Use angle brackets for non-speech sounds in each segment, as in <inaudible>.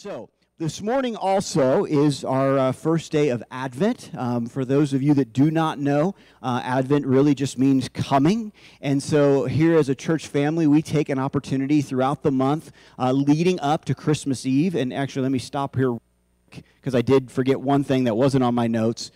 So, this morning also is our uh, first day of Advent. Um, for those of you that do not know, uh, Advent really just means coming. And so, here as a church family, we take an opportunity throughout the month uh, leading up to Christmas Eve. And actually, let me stop here because I did forget one thing that wasn't on my notes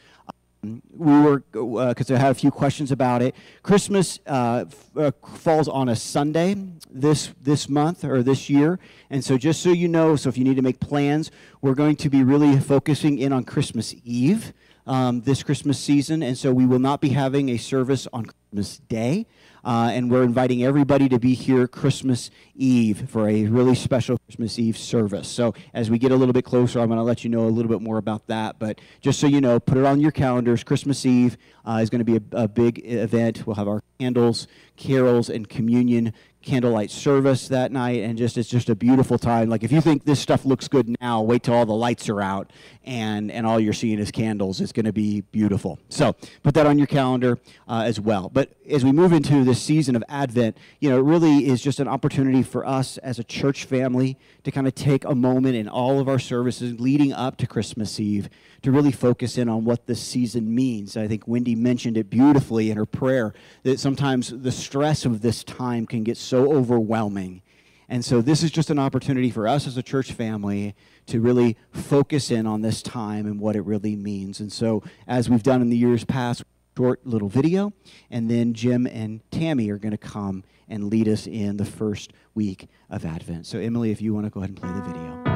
we were because uh, I had a few questions about it. Christmas uh, uh, falls on a Sunday this this month or this year, and so just so you know, so if you need to make plans, we're going to be really focusing in on Christmas Eve um, this Christmas season, and so we will not be having a service on Christmas Day. Uh, and we're inviting everybody to be here Christmas Eve for a really special Christmas Eve service. So as we get a little bit closer, I'm going to let you know a little bit more about that. But just so you know, put it on your calendars. Christmas Eve uh, is going to be a, a big event. We'll have our candles, carols, and communion candlelight service that night and just it's just a beautiful time. Like if you think this stuff looks good now wait till all the lights are out and and all you're seeing is candles. It's going to be beautiful. So put that on your calendar uh, as well. But as we move into this season of advent you know it really is just an opportunity for us as a church family to kind of take a moment in all of our services leading up to christmas eve to really focus in on what this season means. I think Wendy mentioned it beautifully in her prayer that sometimes the stress of this time can get so overwhelming. And so, this is just an opportunity for us as a church family to really focus in on this time and what it really means. And so, as we've done in the years past, short little video, and then Jim and Tammy are going to come and lead us in the first week of Advent. So, Emily, if you want to go ahead and play the video.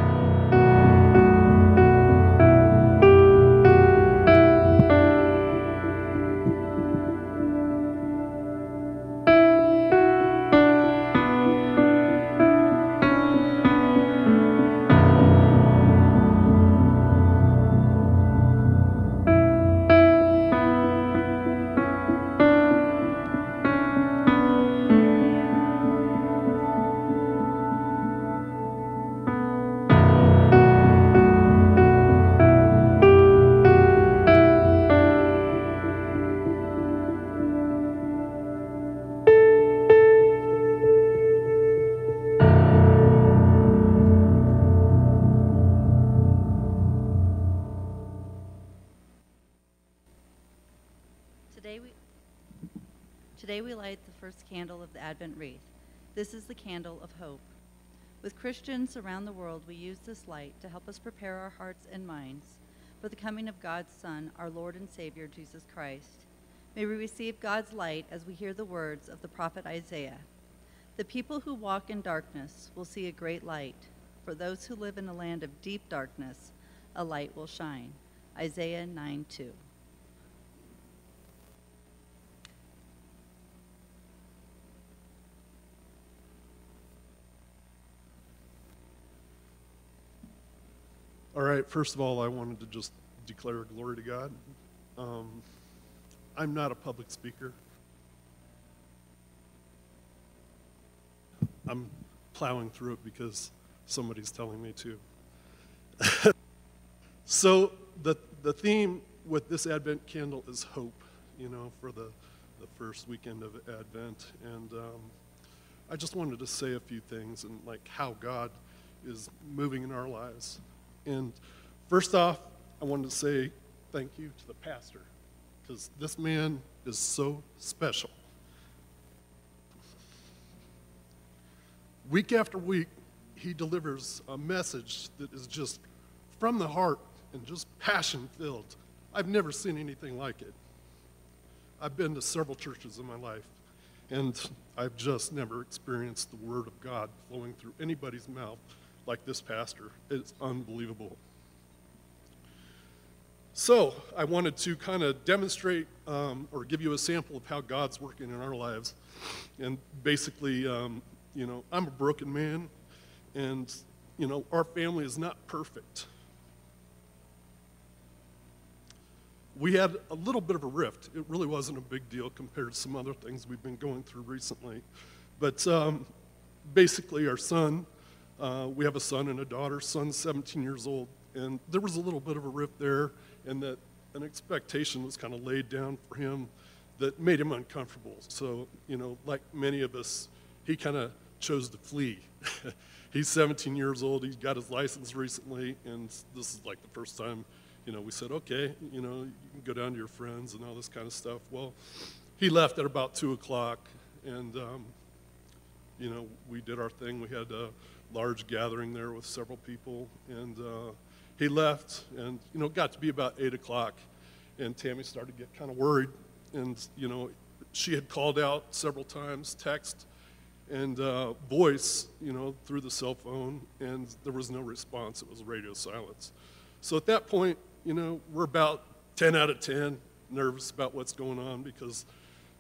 Candle of hope. With Christians around the world, we use this light to help us prepare our hearts and minds for the coming of God's Son, our Lord and Savior, Jesus Christ. May we receive God's light as we hear the words of the prophet Isaiah. The people who walk in darkness will see a great light. For those who live in a land of deep darkness, a light will shine. Isaiah 9 2. All right, first of all, I wanted to just declare glory to God. Um, I'm not a public speaker. I'm plowing through it because somebody's telling me to. <laughs> so the, the theme with this Advent candle is hope, you know, for the, the first weekend of Advent. And um, I just wanted to say a few things and like how God is moving in our lives. And first off, I wanted to say thank you to the pastor because this man is so special. Week after week, he delivers a message that is just from the heart and just passion filled. I've never seen anything like it. I've been to several churches in my life, and I've just never experienced the Word of God flowing through anybody's mouth like this pastor. It's unbelievable. So, I wanted to kind of demonstrate um, or give you a sample of how God's working in our lives. And basically, um, you know, I'm a broken man, and, you know, our family is not perfect. We had a little bit of a rift. It really wasn't a big deal compared to some other things we've been going through recently. But um, basically, our son uh, we have a son and a daughter. Son's 17 years old, and there was a little bit of a rift there, and that an expectation was kind of laid down for him that made him uncomfortable. So, you know, like many of us, he kind of chose to flee. <laughs> he's 17 years old. He got his license recently, and this is like the first time, you know, we said, okay, you know, you can go down to your friends and all this kind of stuff. Well, he left at about 2 o'clock, and, um, you know, we did our thing. We had a large gathering there with several people, and uh, he left, and, you know, it got to be about 8 o'clock, and Tammy started to get kind of worried, and, you know, she had called out several times, text, and uh, voice, you know, through the cell phone, and there was no response. It was radio silence. So at that point, you know, we're about 10 out of 10 nervous about what's going on because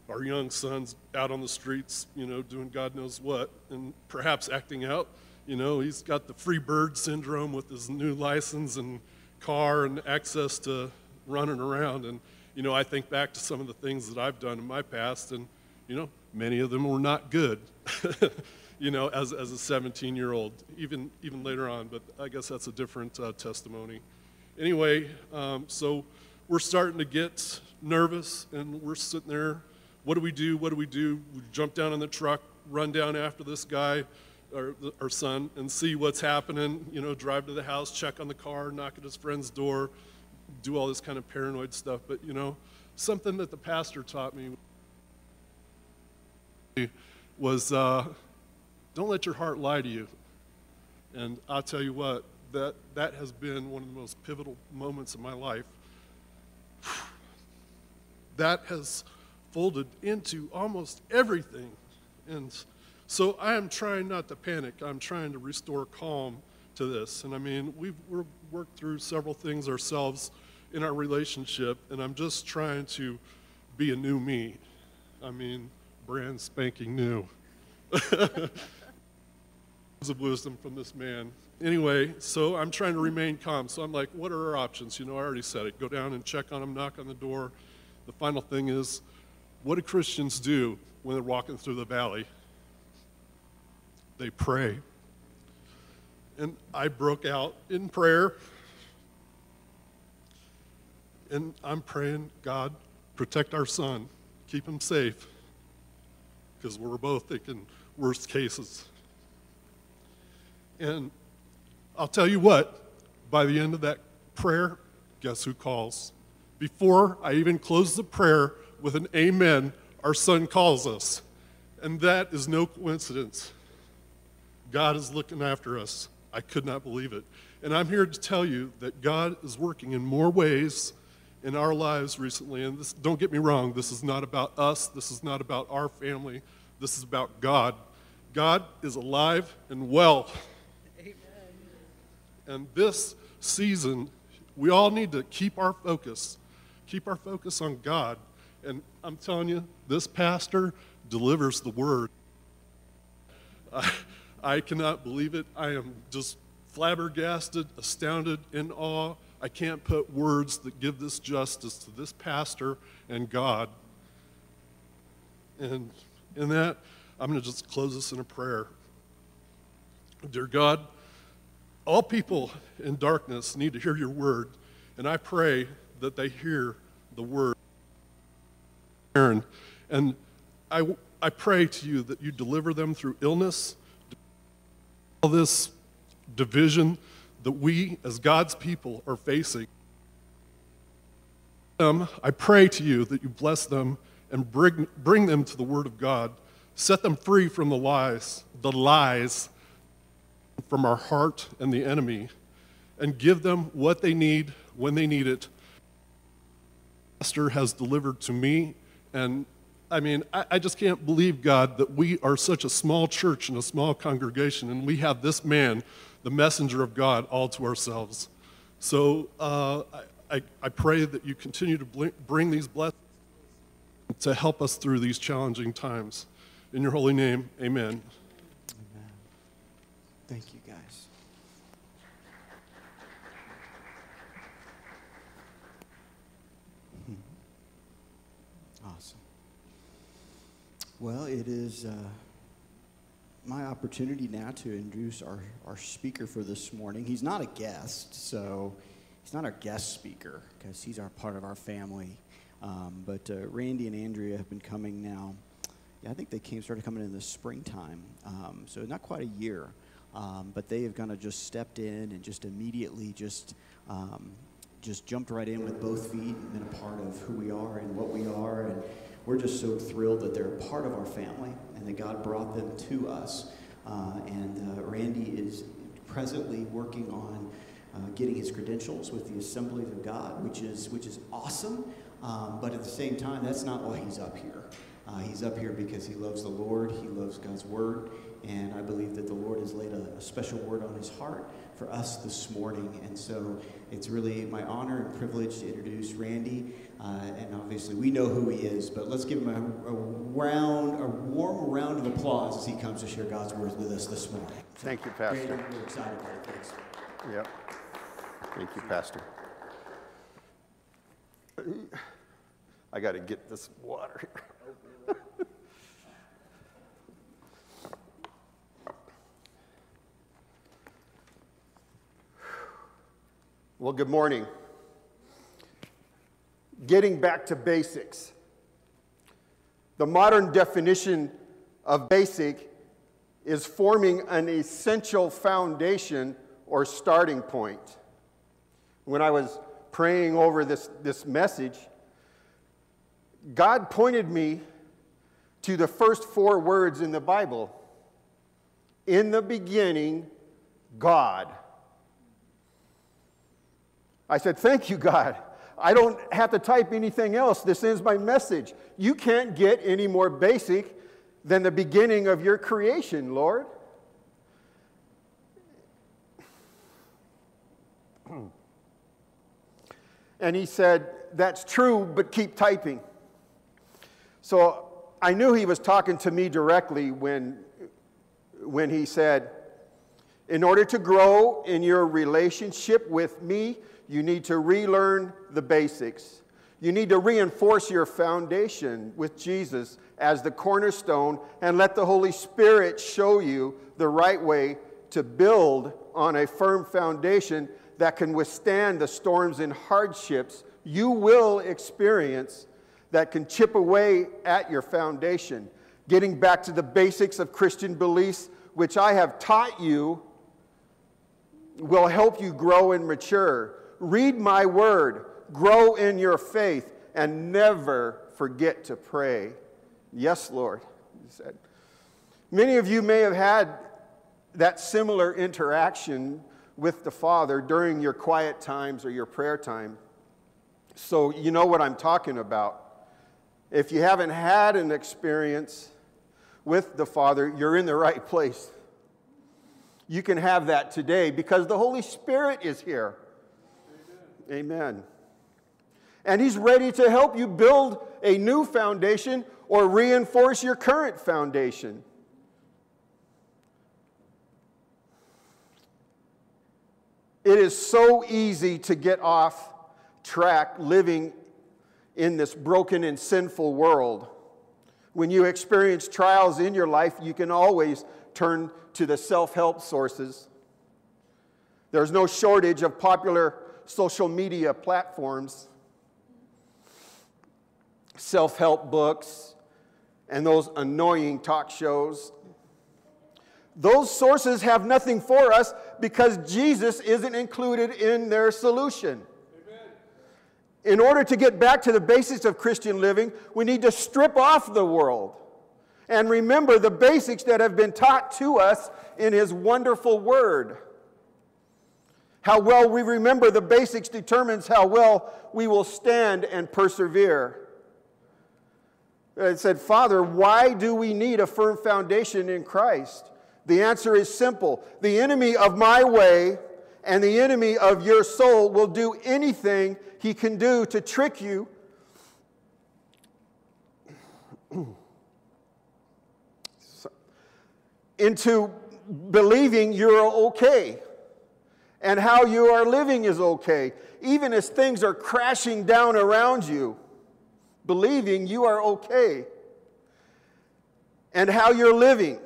our young son's out on the streets, you know, doing God knows what, and perhaps acting out. You know, he's got the free bird syndrome with his new license and car and access to running around. And, you know, I think back to some of the things that I've done in my past, and, you know, many of them were not good. <laughs> you know, as, as a 17 year old, even, even later on, but I guess that's a different uh, testimony. Anyway, um, so we're starting to get nervous and we're sitting there. What do we do? What do we do? We jump down in the truck, run down after this guy, our, son, and see what's happening. You know, drive to the house, check on the car, knock at his friend's door, do all this kind of paranoid stuff. But, you know, something that the pastor taught me was uh, don't let your heart lie to you. And I'll tell you what, that, that has been one of the most pivotal moments of my life. That has folded into almost everything. And so I am trying not to panic. I'm trying to restore calm to this. And I mean, we've worked through several things ourselves in our relationship, and I'm just trying to be a new me. I mean, brand spanking new. <laughs> of wisdom from this man. Anyway, so I'm trying to remain calm. So I'm like, what are our options? You know, I already said it. Go down and check on him, knock on the door. The final thing is, what do Christians do when they're walking through the valley? They pray. And I broke out in prayer. And I'm praying, God, protect our son, keep him safe because we're both thinking worst cases. And I'll tell you what, by the end of that prayer, guess who calls? Before I even close the prayer with an amen, our son calls us. And that is no coincidence. God is looking after us. I could not believe it. And I'm here to tell you that God is working in more ways in our lives recently. And this, don't get me wrong, this is not about us, this is not about our family, this is about God. God is alive and well. Amen. And this season, we all need to keep our focus, keep our focus on God. And I'm telling you, this pastor delivers the word. <laughs> I, I cannot believe it. I am just flabbergasted, astounded, in awe I can't put words that give this justice to this pastor and God. And in that, I'm going to just close this in a prayer. Dear God, all people in darkness need to hear your word, and I pray that they hear the word. And I, I pray to you that you deliver them through illness, all this division that we as God's people are facing. Um, I pray to you that you bless them and bring, bring them to the Word of God. Set them free from the lies, the lies from our heart and the enemy, and give them what they need when they need it. Pastor has delivered to me, and I mean, I, I just can't believe, God, that we are such a small church and a small congregation, and we have this man the messenger of God all to ourselves. So uh, I, I pray that you continue to bring these blessings to help us through these challenging times. In your holy name, amen. Amen. Thank you, guys. Hmm. Awesome. Well, it is. Uh my opportunity now to introduce our, our speaker for this morning. He's not a guest, so he's not our guest speaker because he's our part of our family. Um, but uh, Randy and Andrea have been coming now. Yeah, I think they came started coming in the springtime, um, so not quite a year. Um, but they have kind of just stepped in and just immediately just um, just jumped right in with both feet and been a part of who we are and what we are. And we're just so thrilled that they're a part of our family and that God brought them to us. Uh, and uh, Randy is presently working on uh, getting his credentials with the Assemblies of God, which is which is awesome. Um, but at the same time, that's not why he's up here. Uh, he's up here because he loves the Lord, he loves God's word, and I believe that the Lord has laid a, a special word on his heart for us this morning. And so it's really my honor and privilege to introduce Randy. Uh, and obviously, we know who he is, but let's give him a, a, round, a warm round of applause as he comes to share God's word with us this morning. Thank you, Pastor. Randy, we're excited about it. Thanks. Yep. Thank you, Pastor. I got to get this water here. <laughs> well, good morning. Getting back to basics. The modern definition of basic is forming an essential foundation or starting point. When I was praying over this, this message, God pointed me to the first four words in the Bible In the beginning, God. I said, Thank you, God. I don't have to type anything else. This is my message. You can't get any more basic than the beginning of your creation, Lord. <clears throat> and he said, That's true, but keep typing. So I knew he was talking to me directly when, when he said, In order to grow in your relationship with me, you need to relearn the basics. You need to reinforce your foundation with Jesus as the cornerstone and let the Holy Spirit show you the right way to build on a firm foundation that can withstand the storms and hardships you will experience that can chip away at your foundation. Getting back to the basics of Christian beliefs, which I have taught you, will help you grow and mature. Read my word, grow in your faith, and never forget to pray. Yes, Lord, he said. Many of you may have had that similar interaction with the Father during your quiet times or your prayer time. So you know what I'm talking about. If you haven't had an experience with the Father, you're in the right place. You can have that today because the Holy Spirit is here. Amen. And He's ready to help you build a new foundation or reinforce your current foundation. It is so easy to get off track living in this broken and sinful world. When you experience trials in your life, you can always turn to the self help sources. There's no shortage of popular social media platforms, self help books, and those annoying talk shows those sources have nothing for us because Jesus isn't included in their solution. Amen. In order to get back to the basics of Christian living, we need to strip off the world and remember the basics that have been taught to us in His wonderful Word. How well we remember the basics determines how well we will stand and persevere. It said, Father, why do we need a firm foundation in Christ? The answer is simple the enemy of my way and the enemy of your soul will do anything he can do to trick you. <clears throat> into believing you're okay and how you are living is okay, even as things are crashing down around you, believing you are okay and how you're living.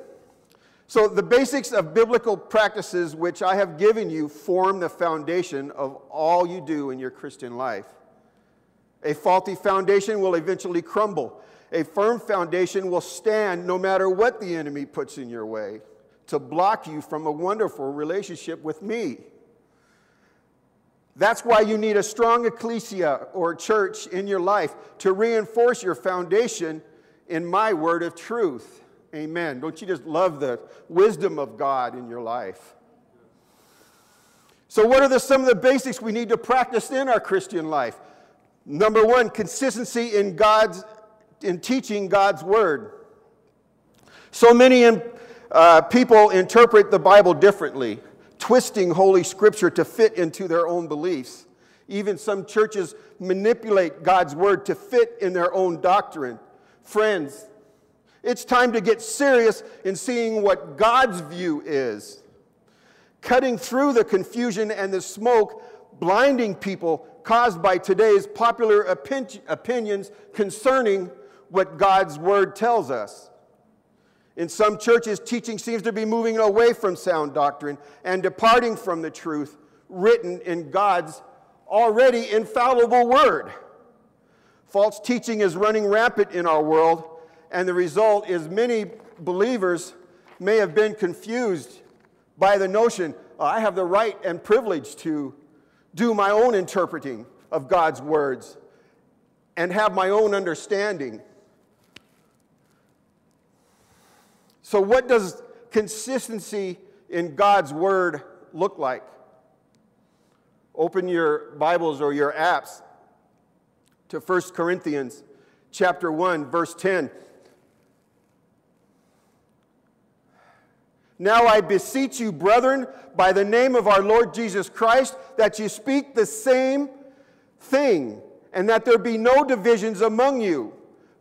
So, the basics of biblical practices which I have given you form the foundation of all you do in your Christian life. A faulty foundation will eventually crumble. A firm foundation will stand no matter what the enemy puts in your way to block you from a wonderful relationship with me. That's why you need a strong ecclesia or church in your life to reinforce your foundation in my word of truth. Amen. Don't you just love the wisdom of God in your life? So, what are the, some of the basics we need to practice in our Christian life? Number one, consistency in God's in teaching God's word. So many uh, people interpret the Bible differently, twisting Holy Scripture to fit into their own beliefs. Even some churches manipulate God's word to fit in their own doctrine. Friends, it's time to get serious in seeing what God's view is cutting through the confusion and the smoke, blinding people caused by today's popular opinions concerning what God's word tells us. In some churches, teaching seems to be moving away from sound doctrine and departing from the truth written in God's already infallible word. False teaching is running rampant in our world, and the result is many believers may have been confused by the notion oh, I have the right and privilege to do my own interpreting of God's words and have my own understanding. So, what does consistency in God's word look like? Open your Bibles or your apps to 1 Corinthians chapter 1 verse 10. Now I beseech you, brethren, by the name of our Lord Jesus Christ, that you speak the same thing, and that there be no divisions among you,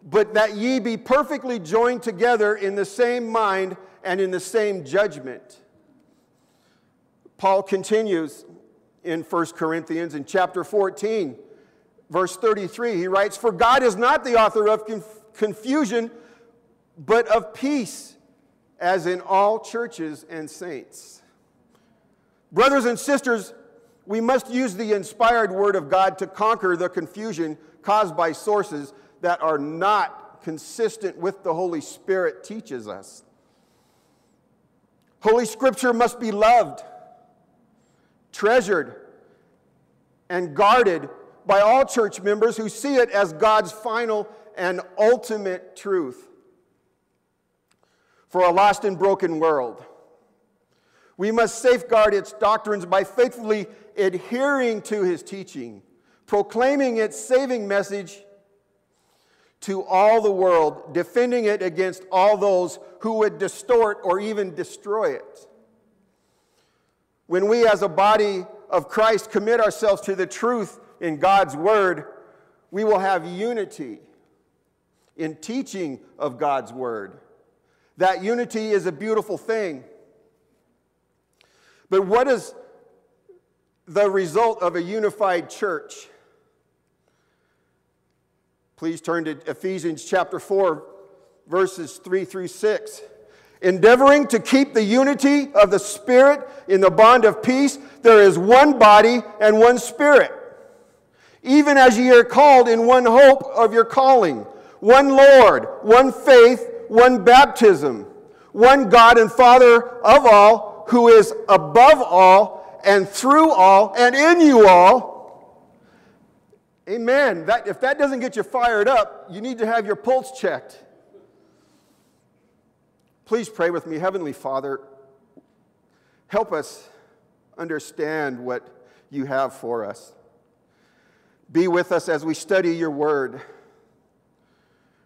but that ye be perfectly joined together in the same mind and in the same judgment. Paul continues in 1 Corinthians in chapter 14, verse 33. He writes, For God is not the author of conf- confusion, but of peace as in all churches and saints. Brothers and sisters, we must use the inspired word of God to conquer the confusion caused by sources that are not consistent with the Holy Spirit teaches us. Holy Scripture must be loved, treasured, and guarded by all church members who see it as God's final and ultimate truth for a lost and broken world. We must safeguard its doctrines by faithfully adhering to his teaching, proclaiming its saving message to all the world, defending it against all those who would distort or even destroy it. When we, as a body of Christ, commit ourselves to the truth in God's word, we will have unity in teaching of God's word. That unity is a beautiful thing. But what is the result of a unified church? Please turn to Ephesians chapter 4, verses 3 through 6. Endeavoring to keep the unity of the Spirit in the bond of peace, there is one body and one Spirit. Even as ye are called in one hope of your calling, one Lord, one faith, one baptism, one God and Father of all, who is above all and through all and in you all. Amen. That, if that doesn't get you fired up, you need to have your pulse checked. Please pray with me. Heavenly Father, help us understand what you have for us. Be with us as we study your word.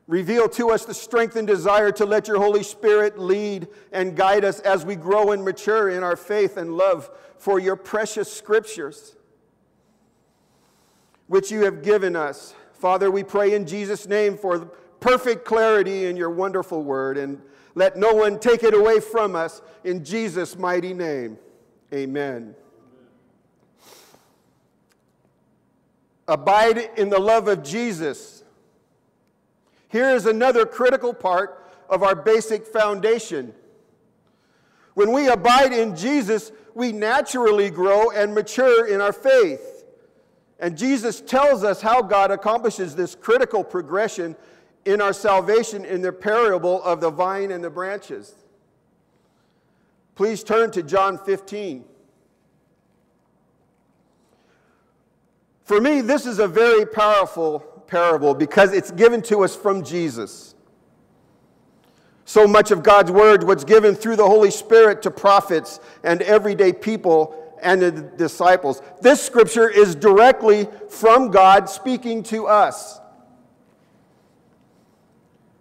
Reveal to us the strength and desire to let your Holy Spirit lead and guide us as we grow and mature in our faith and love for your precious scriptures, which you have given us. Father, we pray in Jesus' name for perfect clarity in your wonderful word, and let no one take it away from us. In Jesus' mighty name, amen. Abide in the love of Jesus here is another critical part of our basic foundation. When we abide in Jesus, we naturally grow and mature in our faith. And Jesus tells us how God accomplishes this critical progression in our salvation in the parable of the vine and the branches. Please turn to John 15. For me, this is a very powerful parable because it's given to us from Jesus. So much of God's word was given through the Holy Spirit to prophets and everyday people and the disciples. This scripture is directly from God speaking to us.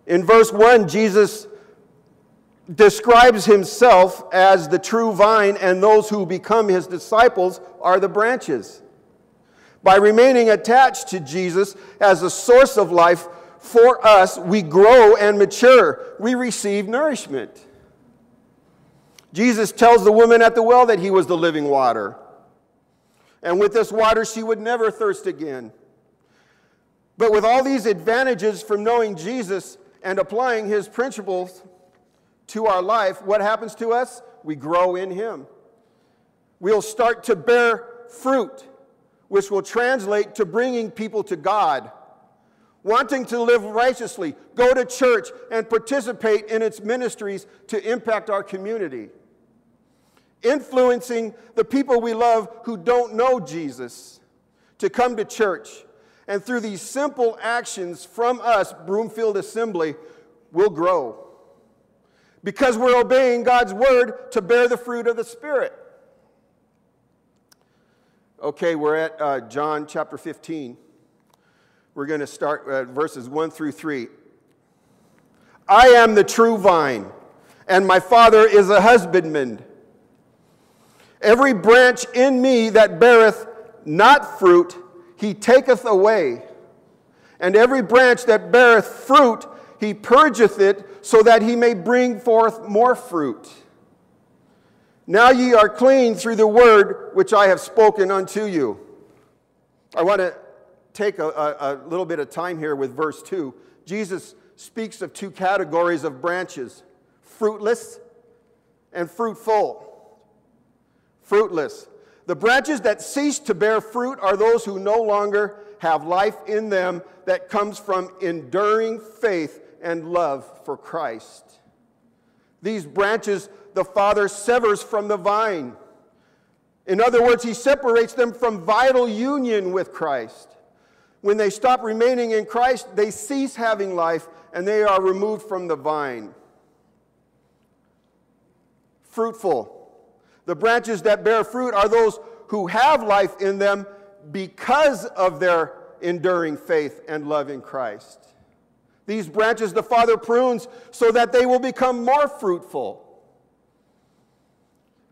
In verse 1, Jesus describes himself as the true vine, and those who become his disciples are the branches. By remaining attached to Jesus as the source of life for us, we grow and mature. We receive nourishment. Jesus tells the woman at the well that he was the living water. And with this water, she would never thirst again. But with all these advantages from knowing Jesus and applying his principles to our life, what happens to us? We grow in him. We'll start to bear fruit, which will translate to bringing people to God wanting to live righteously, go to church, and participate in its ministries to impact our community influencing the people we love who don't know Jesus to come to church. And through these simple actions from us, Broomfield Assembly, will grow. Because we're obeying God's word to bear the fruit of the Spirit. Okay, we're at uh, John chapter 15. We're going to start uh, verses 1 through 3. I am the true vine, and my Father is a husbandman. Every branch in me that beareth not fruit, he taketh away. And every branch that beareth fruit, he purgeth it, so that he may bring forth more fruit. Now ye are clean through the word which I have spoken unto you. I want to take a, a, a little bit of time here with verse 2. Jesus speaks of two categories of branches fruitless and fruitful fruitless. The branches that cease to bear fruit are those who no longer have life in them that comes from enduring faith and love for Christ. These branches the Father severs from the vine. In other words, He separates them from vital union with Christ. When they stop remaining in Christ, they cease having life and they are removed from the vine. Fruitful. The branches that bear fruit are those who have life in them because of their enduring faith and love in Christ. These branches the Father prunes so that they will become more fruitful.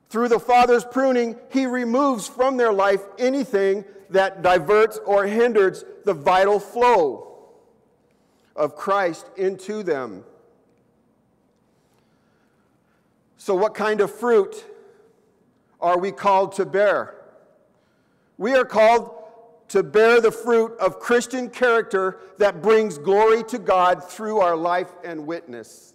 Through the Father's pruning, He removes from their life anything that diverts or hinders the vital flow of Christ into them. So, what kind of fruit are we called to bear? We are called to bear the fruit of Christian character that brings glory to God through our life and witness.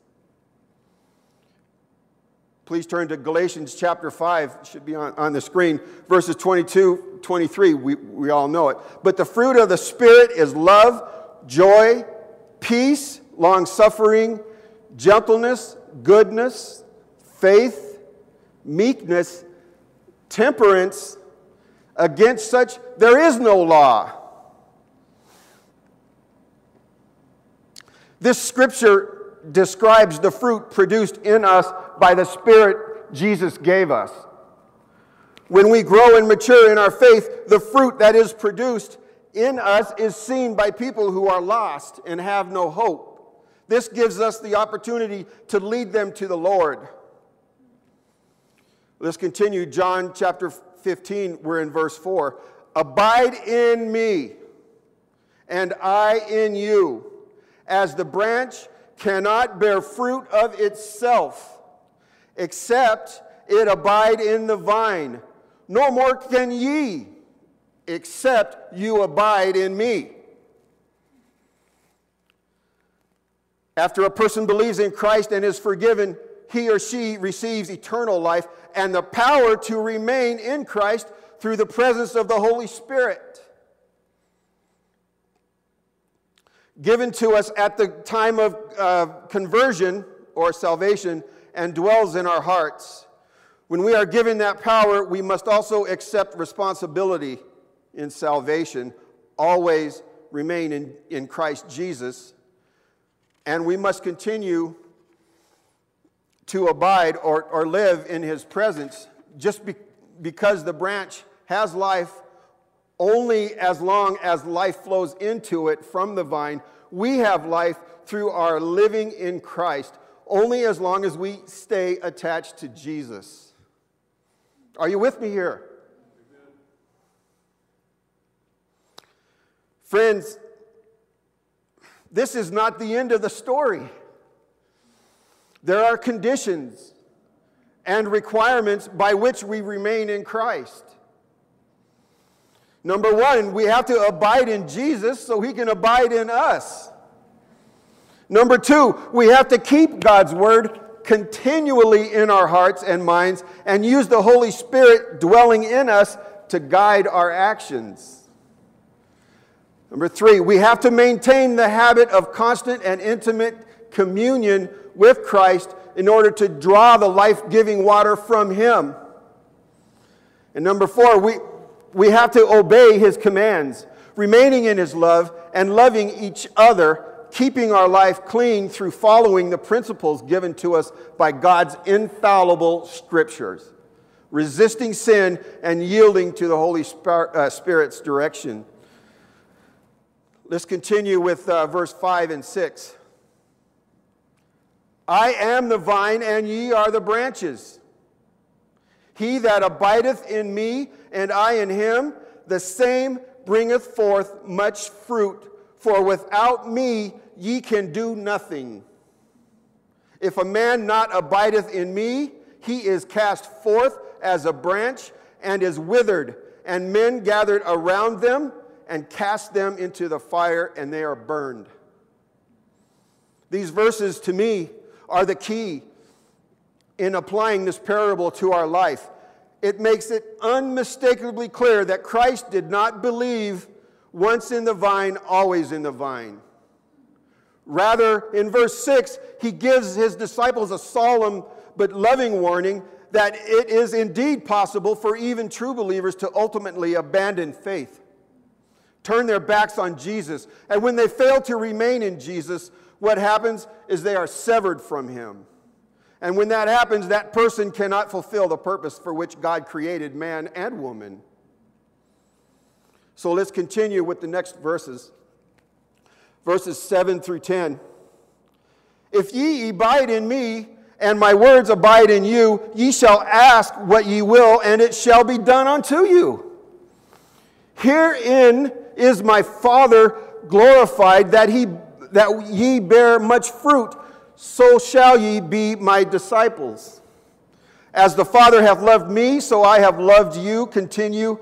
Please turn to Galatians chapter 5, it should be on, on the screen, verses 22, 23. We, we all know it. But the fruit of the Spirit is love, joy, peace, long suffering, gentleness, goodness, faith, meekness, temperance, against such there is no law. This scripture describes the fruit produced in us by the Spirit Jesus gave us. When we grow and mature in our faith, the fruit that is produced in us is seen by people who are lost and have no hope. This gives us the opportunity to lead them to the Lord. Let's continue. John chapter 15, we're in verse 4. Abide in me, and I in you, as the branch cannot bear fruit of itself, except it abide in the vine. No more can ye, except you abide in me. After a person believes in Christ and is forgiven, he or she receives eternal life and the power to remain in Christ through the presence of the Holy Spirit. Given to us at the time of uh, conversion or salvation and dwells in our hearts. When we are given that power, we must also accept responsibility in salvation, always remain in, in Christ Jesus, and we must continue to abide or, or live in his presence just be, because the branch has life only as long as life flows into it from the vine. We have life through our living in Christ only as long as we stay attached to Jesus. Are you with me here? Friends, this is not the end of the story. There are conditions and requirements by which we remain in Christ. Number one, we have to abide in Jesus so he can abide in us. Number two, we have to keep God's word continually in our hearts and minds and use the Holy Spirit dwelling in us to guide our actions. Number three, we have to maintain the habit of constant and intimate communion with Christ in order to draw the life giving water from Him. And number four, we, we have to obey his commands, remaining in his love and loving each other, keeping our life clean through following the principles given to us by God's infallible scriptures, resisting sin and yielding to the Holy uh, Spirit's direction. Let's continue with uh, verse 5 and 6. I am the vine, and ye are the branches. He that abideth in me, and I in him, the same bringeth forth much fruit. For without me ye can do nothing. If a man not abideth in me, he is cast forth as a branch and is withered, and men gathered around them and cast them into the fire, and they are burned. These verses to me are the key in applying this parable to our life. It makes it unmistakably clear that Christ did not believe once in the vine, always in the vine. Rather, in verse 6, he gives his disciples a solemn but loving warning that it is indeed possible for even true believers to ultimately abandon faith, turn their backs on Jesus. And when they fail to remain in Jesus, what happens is they are severed from him. And when that happens, that person cannot fulfill the purpose for which God created man and woman. So let's continue with the next verses. Verses 7 through 10. If ye abide in me, and my words abide in you, ye shall ask what ye will, and it shall be done unto you. Herein is my Father glorified, that, he, that ye bear much fruit so shall ye be my disciples. As the Father hath loved me, so I have loved you. Continue,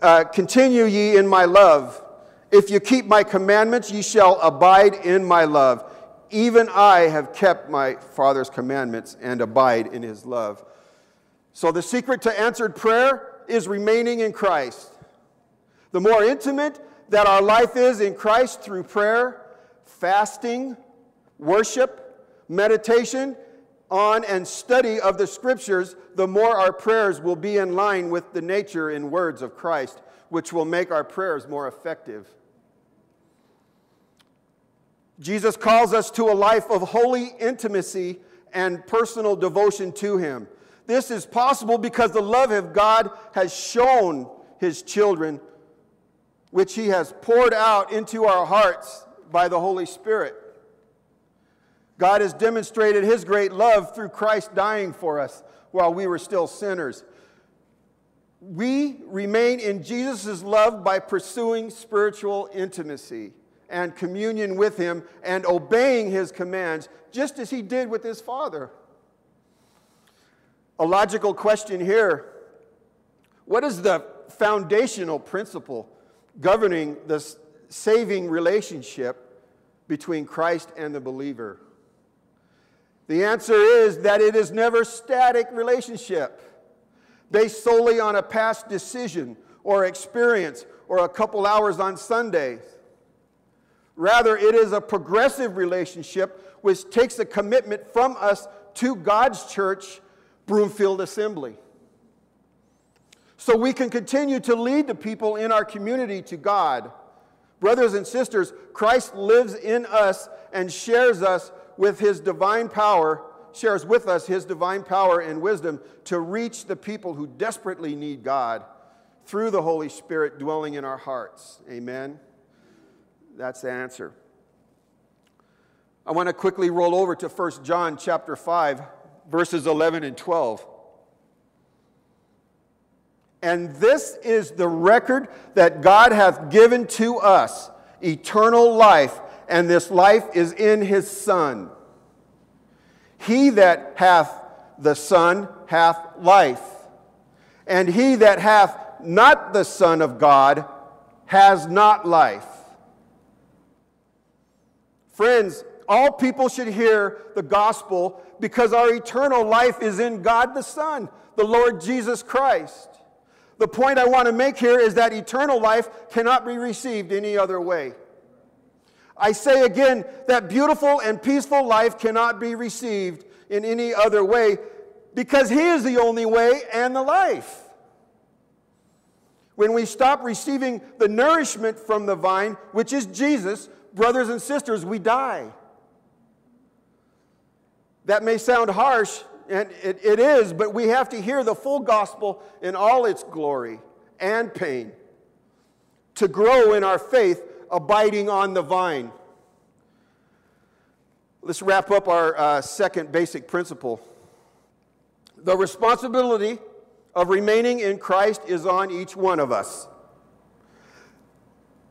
uh, continue ye in my love. If you keep my commandments, ye shall abide in my love. Even I have kept my Father's commandments and abide in his love. So, the secret to answered prayer is remaining in Christ. The more intimate that our life is in Christ through prayer, fasting, worship, meditation on and study of the scriptures, the more our prayers will be in line with the nature and words of Christ, which will make our prayers more effective. Jesus calls us to a life of holy intimacy and personal devotion to Him. This is possible because the love of God has shown His children, which He has poured out into our hearts by the Holy Spirit. God has demonstrated his great love through Christ dying for us while we were still sinners. We remain in Jesus' love by pursuing spiritual intimacy and communion with him and obeying his commands, just as he did with his Father. A logical question here what is the foundational principle governing this saving relationship between Christ and the believer? The answer is that it is never static relationship based solely on a past decision or experience or a couple hours on Sundays. Rather, it is a progressive relationship which takes a commitment from us to God's church, Broomfield Assembly. so we can continue to lead the people in our community to God. Brothers and sisters, Christ lives in us and shares us with his divine power, shares with us his divine power and wisdom to reach the people who desperately need God through the Holy Spirit dwelling in our hearts. Amen. That's the answer. I want to quickly roll over to 1 John chapter 5 verses 11 and 12. And this is the record that God hath given to us eternal life, and this life is in his Son. He that hath the Son hath life, and he that hath not the Son of God has not life. Friends, all people should hear the gospel because our eternal life is in God the Son, the Lord Jesus Christ. The point I want to make here is that eternal life cannot be received any other way. I say again that beautiful and peaceful life cannot be received in any other way because He is the only way and the life. When we stop receiving the nourishment from the vine, which is Jesus, brothers and sisters, we die. That may sound harsh, and it, it is, but we have to hear the full gospel in all its glory and pain to grow in our faith, abiding on the vine. Let's wrap up our uh, second basic principle. The responsibility of remaining in Christ is on each one of us.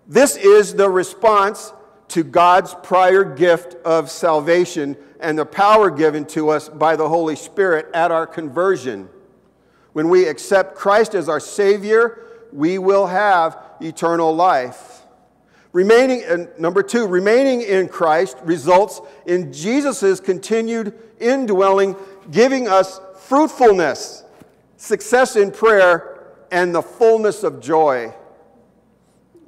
This is the response to God's prior gift of salvation and the power given to us by the Holy Spirit at our conversion. When we accept Christ as our Savior, we will have eternal life. Remaining, and number two, remaining in Christ results in Jesus' continued indwelling, giving us fruitfulness, success in prayer, and the fullness of joy.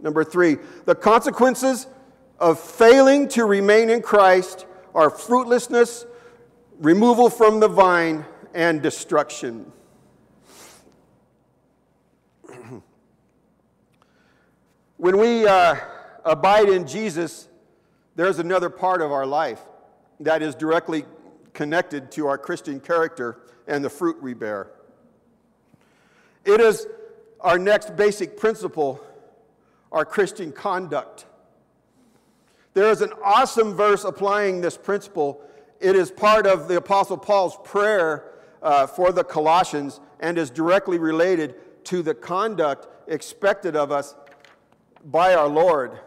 Number three, the consequences of failing to remain in Christ are fruitlessness, removal from the vine, and destruction. <clears throat> when we uh, abide in Jesus, there's another part of our life that is directly connected to our Christian character and the fruit we bear. It is our next basic principle, our Christian conduct. There is an awesome verse applying this principle. It is part of the Apostle Paul's prayer uh, for the Colossians and is directly related to the conduct expected of us by our Lord.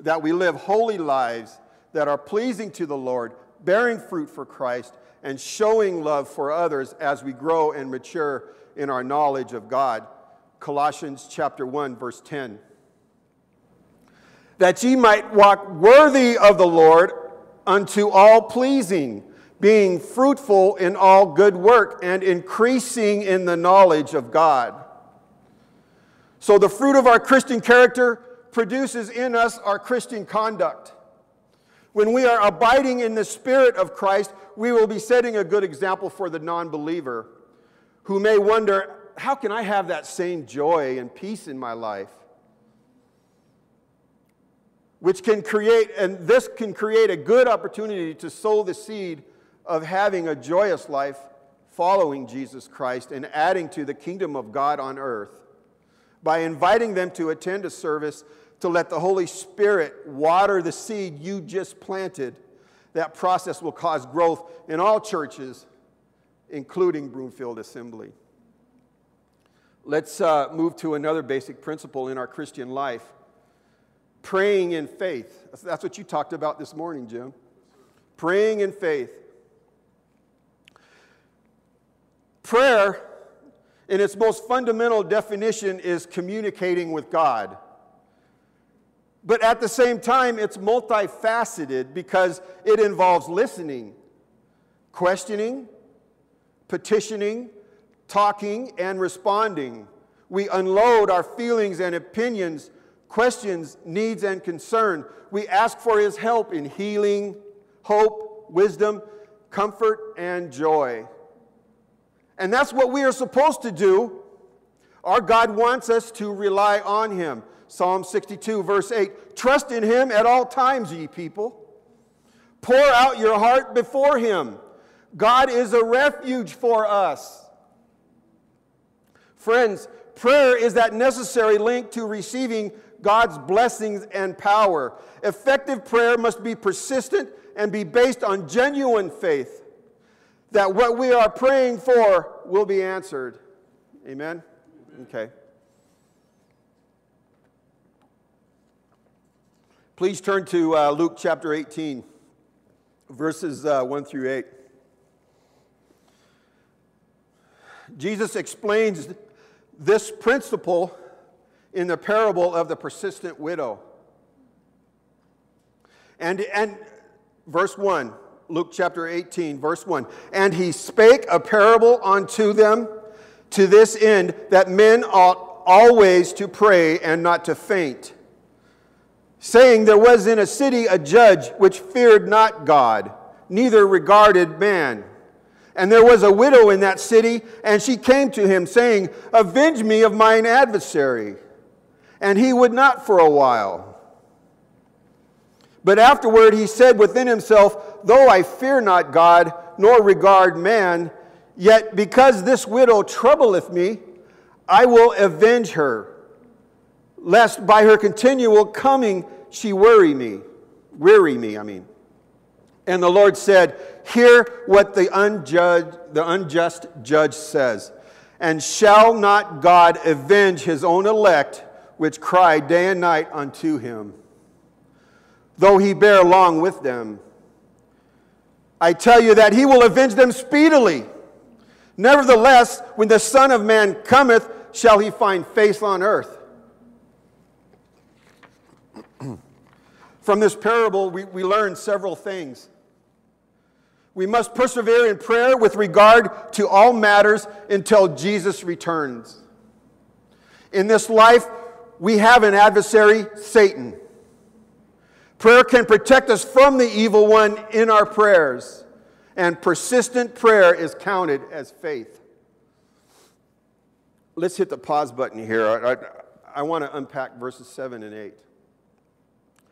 That we live holy lives that are pleasing to the Lord, bearing fruit for Christ, and showing love for others as we grow and mature in our knowledge of God. Colossians chapter 1 verse 10 that ye might walk worthy of the Lord unto all pleasing, being fruitful in all good work and increasing in the knowledge of God. So, the fruit of our Christian character produces in us our Christian conduct. When we are abiding in the Spirit of Christ, we will be setting a good example for the non believer who may wonder, how can I have that same joy and peace in my life? Which can create, and this can create a good opportunity to sow the seed of having a joyous life following Jesus Christ and adding to the kingdom of God on earth by inviting them to attend a service to let the Holy Spirit water the seed you just planted. That process will cause growth in all churches, including Broomfield Assembly. Let's uh, move to another basic principle in our Christian life Praying in faith. That's what you talked about this morning, Jim. Praying in faith. Prayer, in its most fundamental definition, is communicating with God. But at the same time, it's multifaceted because it involves listening, questioning, petitioning, talking, and responding. We unload our feelings and opinions questions, needs, and concern. We ask for His help in healing, hope, wisdom, comfort, and joy. And that's what we are supposed to do Our God wants us to rely on Him. Psalm 62, verse 8 Trust in Him at all times, ye people. Pour out your heart before Him. God is a refuge for us. Friends, prayer is that necessary link to receiving God's blessings and power. Effective prayer must be persistent and be based on genuine faith that what we are praying for will be answered. Amen? Okay. Please turn to uh, Luke chapter 18, verses uh, 1 through 8. Jesus explains this principle in the parable of the persistent widow. And, and verse 1, Luke chapter 18, verse 1. And he spake a parable unto them to this end that men ought always to pray and not to faint. Saying, There was in a city a judge which feared not God, neither regarded man. And there was a widow in that city, and she came to him, saying, Avenge me of mine adversary. And he would not for a while. But afterward he said within himself, Though I fear not God, nor regard man, yet because this widow troubleth me, I will avenge her, lest by her continual coming she worry me, weary me, I mean. And the Lord said, Hear what the, unjudged, the unjust judge says. And shall not God avenge his own elect, which cry day and night unto him, though he bear long with them? I tell you that he will avenge them speedily. Nevertheless, when the Son of Man cometh, shall he find faith on earth? <clears throat> From this parable, we, we learn several things. We must persevere in prayer with regard to all matters until Jesus returns. In this life, we have an adversary, Satan. Prayer can protect us from the evil one in our prayers, and persistent prayer is counted as faith. Let's hit the pause button here. I, I, I want to unpack verses 7 and 8.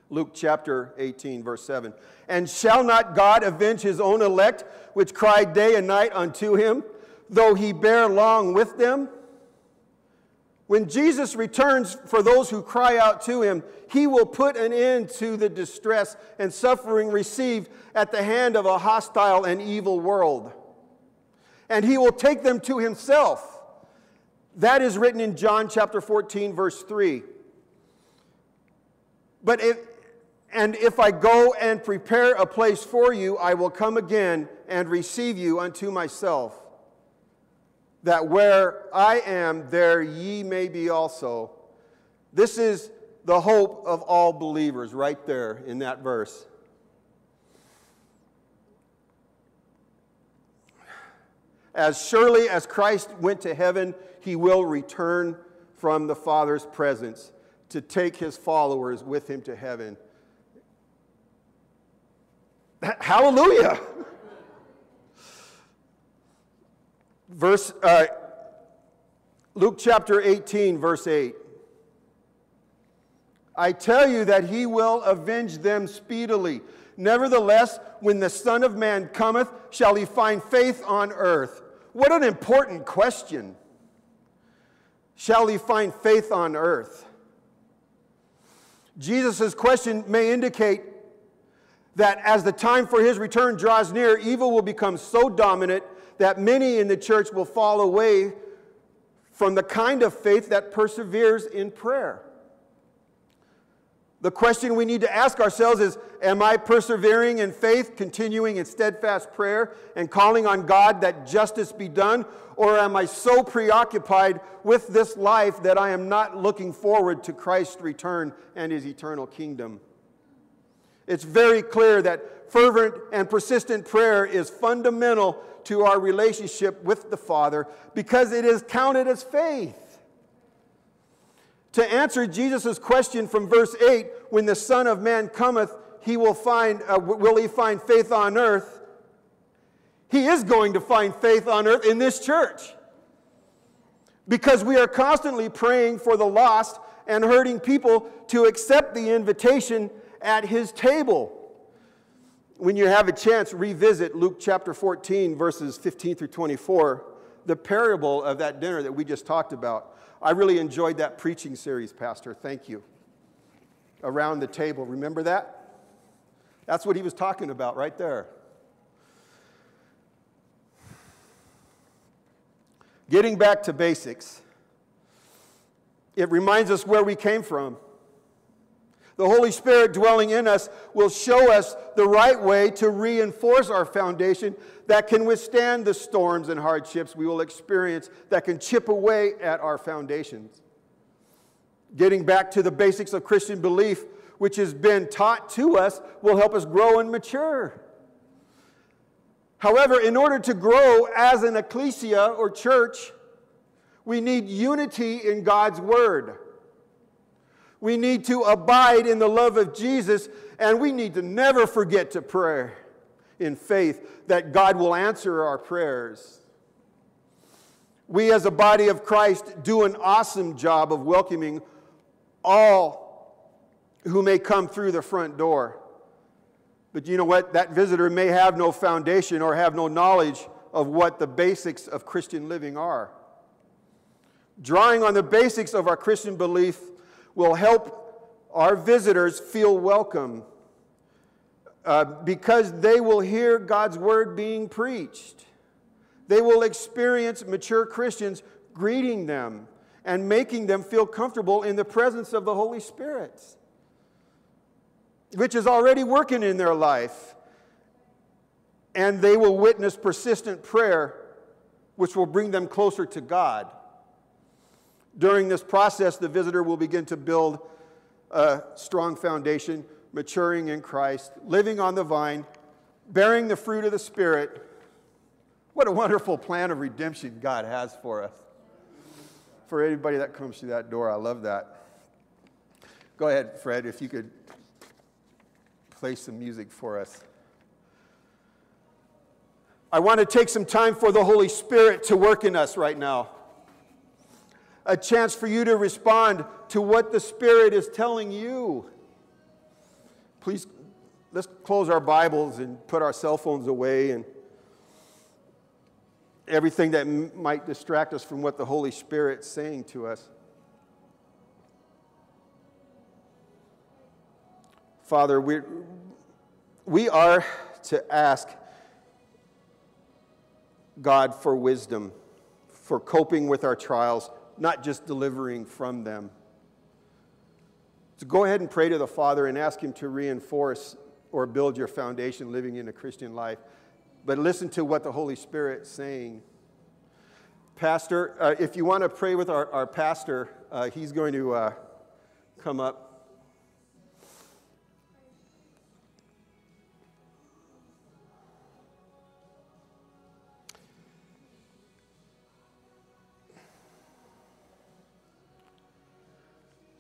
Luke chapter 18, verse 7. And shall not God avenge his own elect, which cry day and night unto him, though he bear long with them? When Jesus returns for those who cry out to him, he will put an end to the distress and suffering received at the hand of a hostile and evil world. And he will take them to himself. That is written in John chapter 14, verse 3. But if, and if I go and prepare a place for you, I will come again and receive you unto myself, that where I am, there ye may be also. This is the hope of all believers, right there in that verse. As surely as Christ went to heaven, he will return from the Father's presence to take his followers with him to heaven. <laughs> Hallelujah. Verse, uh, Luke chapter 18, verse 8. I tell you that he will avenge them speedily. Nevertheless, when the Son of Man cometh, shall he find faith on earth? What an important question. Shall he find faith on earth? Jesus' question may indicate that as the time for his return draws near, evil will become so dominant that many in the church will fall away from the kind of faith that perseveres in prayer. The question we need to ask ourselves is Am I persevering in faith, continuing in steadfast prayer, and calling on God that justice be done? Or am I so preoccupied with this life that I am not looking forward to Christ's return and his eternal kingdom? It's very clear that fervent and persistent prayer is fundamental to our relationship with the Father because it is counted as faith. To answer Jesus' question from verse 8, when the Son of Man cometh, he will find, uh, will he find faith on earth? He is going to find faith on earth in this church. because we are constantly praying for the lost and hurting people to accept the invitation at his table. When you have a chance, revisit Luke chapter 14, verses 15 through 24, the parable of that dinner that we just talked about. I really enjoyed that preaching series, Pastor. Thank you. Around the table. Remember that? That's what he was talking about right there. Getting back to basics, it reminds us where we came from. The Holy Spirit dwelling in us will show us the right way to reinforce our foundation that can withstand the storms and hardships we will experience, that can chip away at our foundations. Getting back to the basics of Christian belief, which has been taught to us, will help us grow and mature. However, in order to grow as an ecclesia or church, we need unity in God's Word. We need to abide in the love of Jesus, and we need to never forget to pray in faith that God will answer our prayers. We, as a body of Christ, do an awesome job of welcoming all who may come through the front door. But you know what? That visitor may have no foundation or have no knowledge of what the basics of Christian living are. Drawing on the basics of our Christian belief will help our visitors feel welcome uh, because they will hear God's word being preached. They will experience mature Christians greeting them and making them feel comfortable in the presence of the Holy Spirit which is already working in their life. And they will witness persistent prayer, which will bring them closer to God. During this process, the visitor will begin to build a strong foundation, maturing in Christ, living on the vine, bearing the fruit of the Spirit. What a wonderful plan of redemption God has for us. For anybody that comes through that door, I love that. Go ahead, Fred, if you could play some music for us. I want to take some time for the Holy Spirit to work in us right now. A chance for you to respond to what the Spirit is telling you. Please, let's close our Bibles and put our cell phones away and everything that m- might distract us from what the Holy Spirit's saying to us. Father, we we are to ask God for wisdom, for coping with our trials, not just delivering from them. So go ahead and pray to the Father and ask Him to reinforce or build your foundation living in a Christian life. But listen to what the Holy Spirit's saying. Pastor, uh, if you want to pray with our, our pastor, uh, he's going to uh, come up.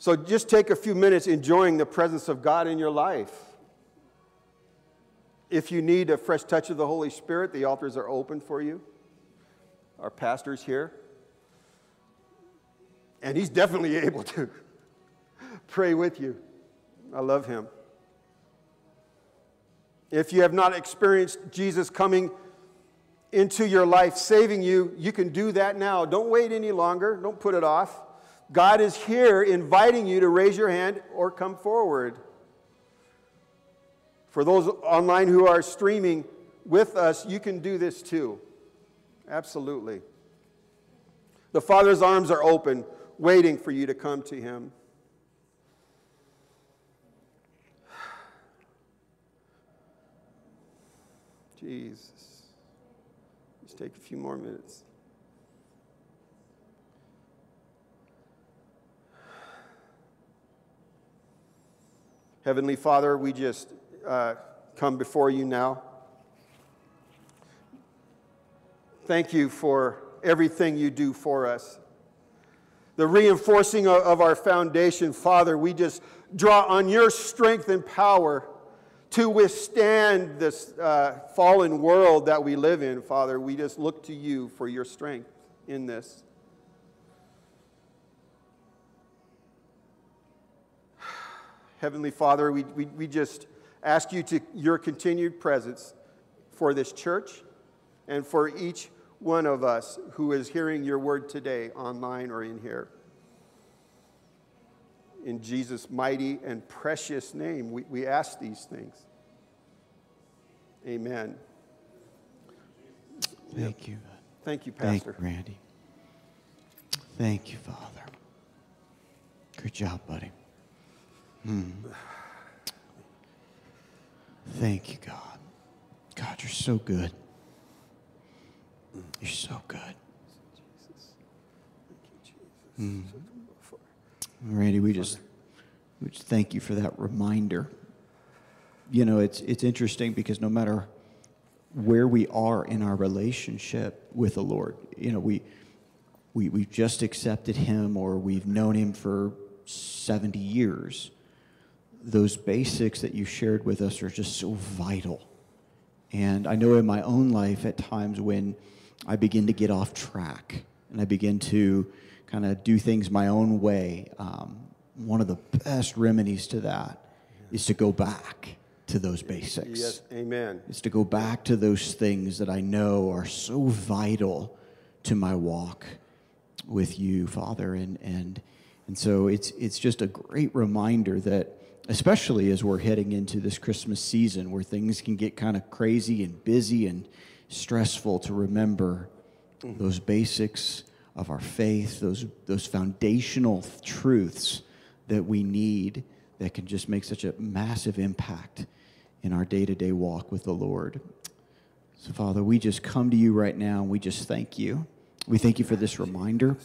So just take a few minutes enjoying the presence of God in your life. If you need a fresh touch of the Holy Spirit, the altars are open for you. Our pastor's here. And he's definitely <laughs> able to pray with you. I love him. If you have not experienced Jesus coming into your life, saving you, you can do that now. Don't wait any longer. Don't put it off. God is here inviting you to raise your hand or come forward. For those online who are streaming with us, you can do this too. Absolutely. The Father's arms are open, waiting for you to come to Him. <sighs> Jesus. Just take a few more minutes. Heavenly Father, we just uh, come before you now. Thank you for everything you do for us. The reinforcing of, our foundation, Father, we just draw on your strength and power to withstand this uh, fallen world that we live in, Father. We just look to you for your strength in this. Heavenly Father, we, we, we just ask you to your continued presence for this church and for each one of us who is hearing your word today, online or in here. In Jesus' mighty and precious name, we, we ask these things. Amen. Thank you. Thank you, Thank Pastor. you, Randy. Thank you, Father. Good job, buddy. Hmm. Thank you, God. God, you're so good. You're so good. Hmm. Randy, we just, we just thank you for that reminder. You know, it's, it's interesting because no matter where we are in our relationship with the Lord, you know, we, we, we've just accepted Him or we've known Him for 70 years, those basics that you shared with us are just so vital. And I know in my own life at times when I begin to get off track and I begin to kind of do things my own way, um, one of the best remedies to that is to go back to those basics. Yes, amen. Is to go back to those things that I know are so vital to my walk with you, Father. And, and, and so it's, it's just a great reminder that, especially as we're heading into this Christmas season where things can get kind of crazy and busy and stressful, to remember those basics of our faith, those, those foundational truths that we need that can just make such a massive impact in our day to day walk with the Lord. So, Father, we just come to you right now and we just thank you. We thank you for this reminder.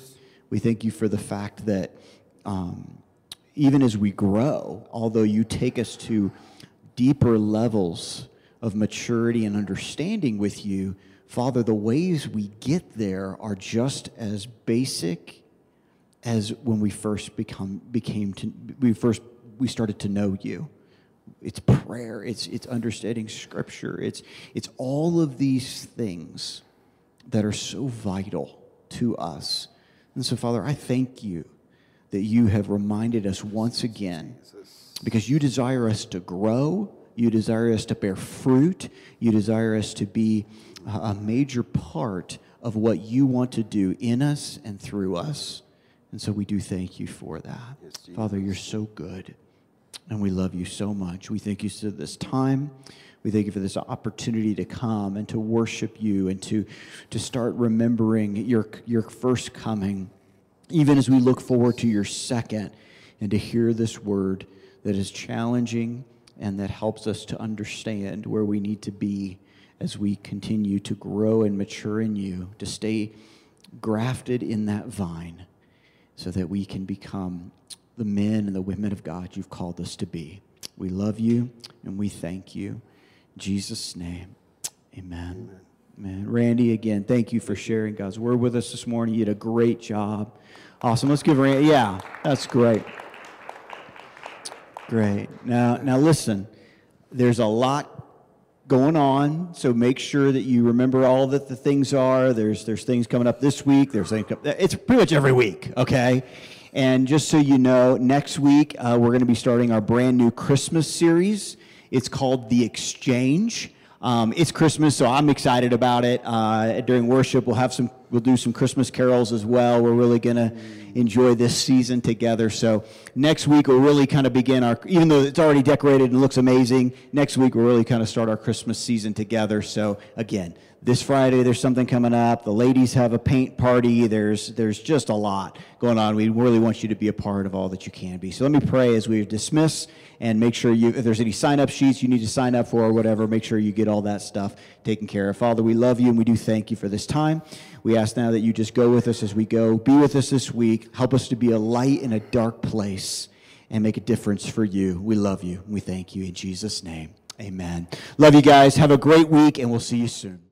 We thank you for the fact that um, even as we grow, although you take us to deeper levels of maturity and understanding with you, Father, the ways we get there are just as basic as when we first become became to we first we started to know you. It's prayer it's it's understanding scripture it's it's all of these things that are so vital to us. And so father i thank you that you have reminded us once again. Because you desire us to grow you desire us to bear fruit you desire us to be a major part of what you want to do in us and through us. And so we do thank you for that. Father you're so good and we love you so much. We thank you for this time. We thank you for this opportunity to come and to worship you and to, to start remembering your, your first coming, even as we look forward to your second, and to hear this word that is challenging and that helps us to understand where we need to be as we continue to grow and mature in you, to stay grafted in that vine so that we can become the men and the women of God you've called us to be. We love you and we thank you. In Jesus' name, amen. amen. Man, Randy, again, thank you for sharing God's word with us this morning. You did a great job. Awesome. Let's give Randy, yeah, that's great. Great. Now, now listen, there's a lot going on, so make sure that you remember all that the things are. There's, there's things coming up this week. There's things, it's pretty much every week, okay? And just so you know, next week uh, we're going to be starting our brand new Christmas series. It's called The Exchange. Um, it's Christmas, so I'm excited about it. Uh, during worship, we'll have some, we'll do some Christmas carols as well. We're really gonna enjoy this season together. So next week we'll really kind of begin our, even though it's already decorated and looks amazing. Next week we'll really kind of start our Christmas season together. So again, this Friday there's something coming up. The ladies have a paint party. There's there's just a lot going on. We really want you to be a part of all that you can be. So let me pray as we dismiss and make sure you if there's any sign up sheets you need to sign up for or whatever, make sure you get all that stuff taken care of. Father, we love you and we do thank you for this time. We ask now that you just go with us as we go. Be with us this week. Help us to be a light in a dark place and make a difference for you. We love you. We thank you in Jesus name. Amen. Love you guys. Have a great week and we'll see you soon.